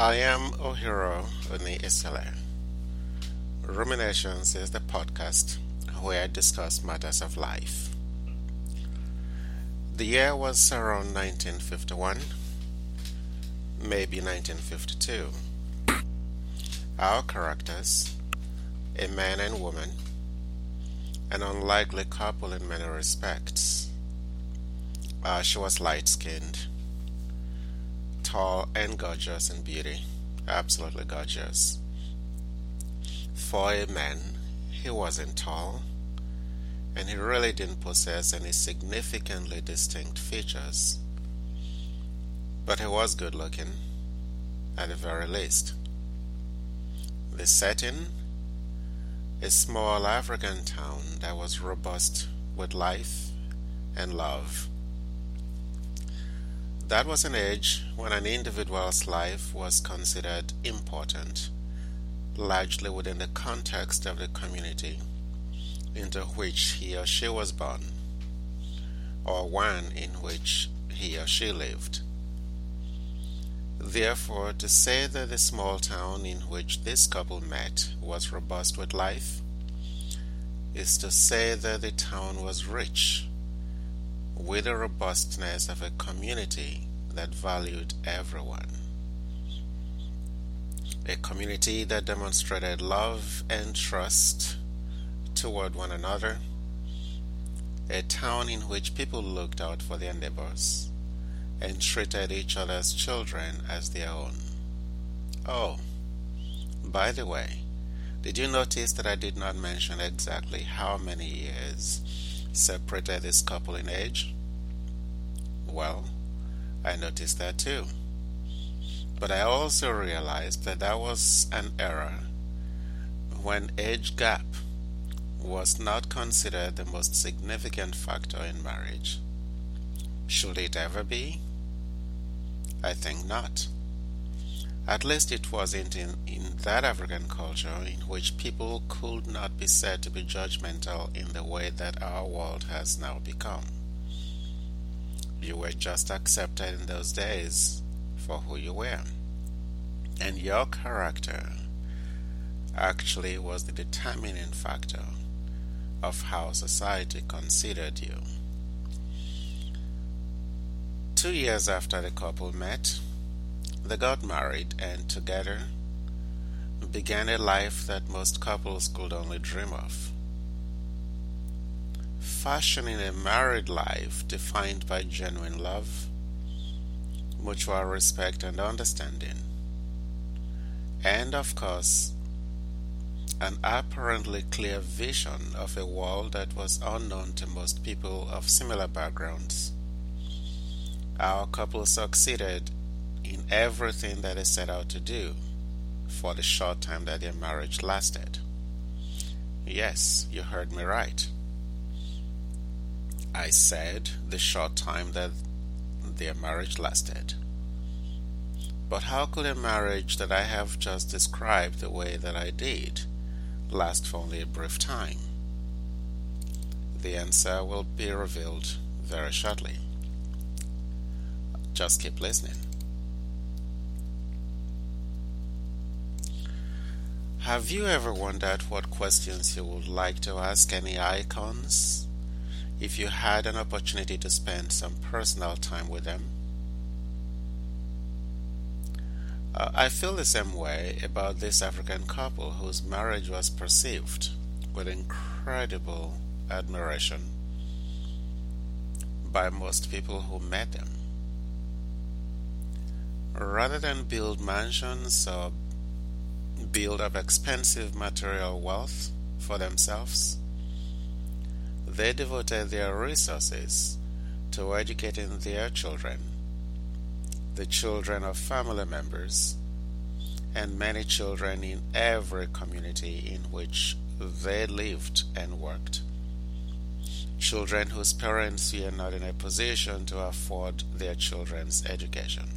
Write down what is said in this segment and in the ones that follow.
I am Ohiro Oni Isele. Ruminations is the podcast where I discuss matters of life. The year was around 1951, maybe 1952. Our characters, a man and woman, an unlikely couple in many respects. Uh, she was light skinned tall and gorgeous in beauty. Absolutely gorgeous. For a man, he wasn't tall, and he really didn't possess any significantly distinct features. But he was good looking, at the very least. The setting? A small African town that was robust with life and love. That was an age when an individual's life was considered important, largely within the context of the community into which he or she was born, or one in which he or she lived. Therefore, to say that the small town in which this couple met was robust with life is to say that the town was rich with the robustness of a community that valued everyone. A community that demonstrated love and trust toward one another. A town in which people looked out for their neighbors and treated each other's children as their own. Oh, by the way, did you notice that I did not mention exactly how many years separated this couple in age? Well, I noticed that too. But I also realized that that was an error when age gap was not considered the most significant factor in marriage. Should it ever be? I think not. At least it wasn't in, in that African culture in which people could not be said to be judgmental in the way that our world has now become. You were just accepted in those days for who you were. And your character actually was the determining factor of how society considered you. Two years after the couple met, they got married and together began a life that most couples could only dream of. Fashioning a married life defined by genuine love, mutual respect and understanding, and of course, an apparently clear vision of a world that was unknown to most people of similar backgrounds. Our couple succeeded in everything that they set out to do for the short time that their marriage lasted. Yes, you heard me right. I said the short time that their marriage lasted. But how could a marriage that I have just described the way that I did last for only a brief time? The answer will be revealed very shortly. Just keep listening. Have you ever wondered what questions you would like to ask any icons if you had an opportunity to spend some personal time with them? Uh, I feel the same way about this African couple whose marriage was perceived with incredible admiration by most people who met them. Rather than build mansions or build up expensive material wealth for themselves. They devoted their resources to educating their children, the children of family members, and many children in every community in which they lived and worked. Children whose parents were not in a position to afford their children's education.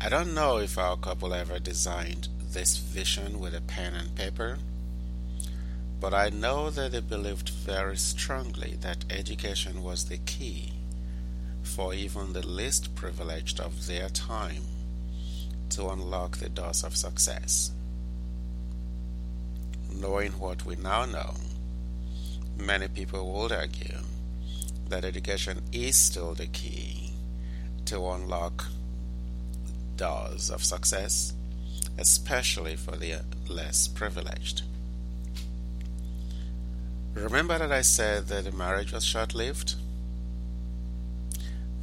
I don't know if our couple ever designed this vision with a pen and paper, but I know that they believed very strongly that education was the key for even the least privileged of their time to unlock the doors of success. Knowing what we now know, many people would argue that education is still the key to unlock doors of success, especially for the less privileged. Remember that I said that the marriage was short lived?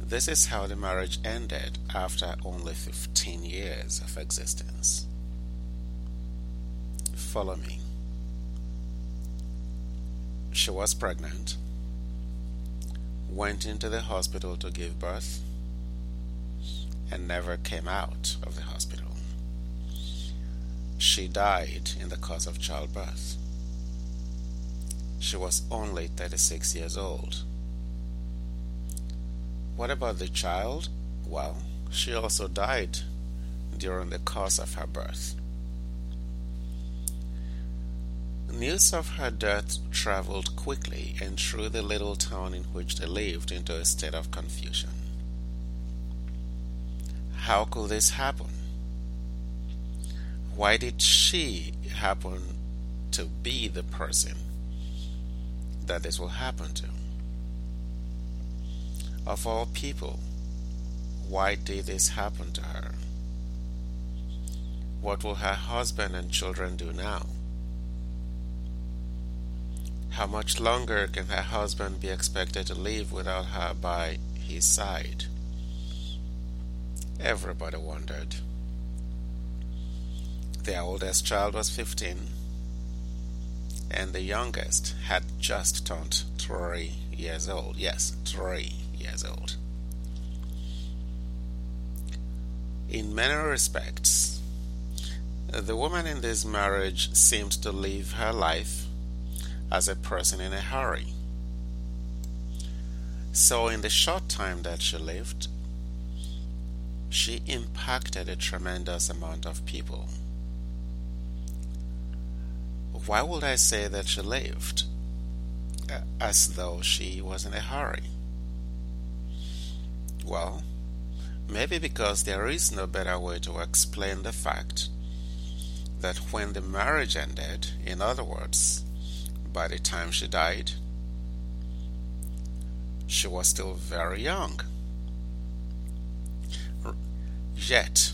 This is how the marriage ended after only 15 years of existence. Follow me. She was pregnant, went into the hospital to give birth, and never came out of the hospital. She died in the course of childbirth. She was only 36 years old. What about the child? Well, she also died during the course of her birth. News of her death traveled quickly and through the little town in which they lived into a state of confusion. How could this happen? Why did she happen to be the person that this will happen to? Of all people, why did this happen to her? What will her husband and children do now? How much longer can her husband be expected to live without her by his side? Everybody wondered. Their oldest child was 15, and the youngest had just turned three years old. Yes, three years old. In many respects, the woman in this marriage seemed to live her life as a person in a hurry. So, in the short time that she lived, she impacted a tremendous amount of people. Why would I say that she lived uh, as though she was in a hurry? Well, maybe because there is no better way to explain the fact that when the marriage ended, in other words, by the time she died, she was still very young. Yet,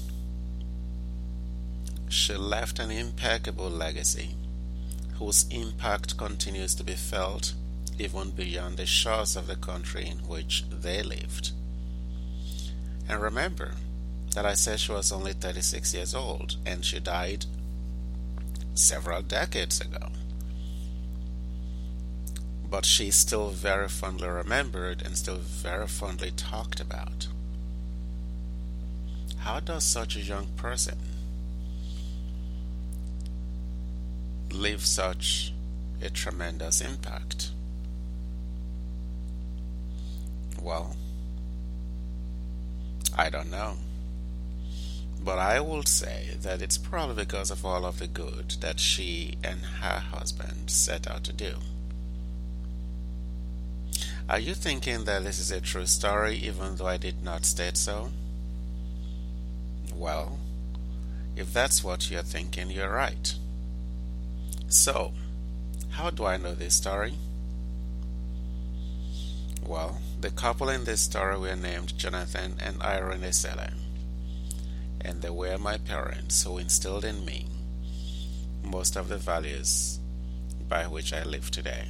she left an impeccable legacy whose impact continues to be felt even beyond the shores of the country in which they lived. And remember that I said she was only 36 years old and she died several decades ago. But she's still very fondly remembered and still very fondly talked about. How does such a young person leave such a tremendous impact? Well, I don't know. But I will say that it's probably because of all of the good that she and her husband set out to do. Are you thinking that this is a true story even though I did not state so? Well, if that's what you're thinking, you're right. So, how do I know this story? Well, the couple in this story were named Jonathan and Irene Esele, and they were my parents who instilled in me most of the values by which I live today.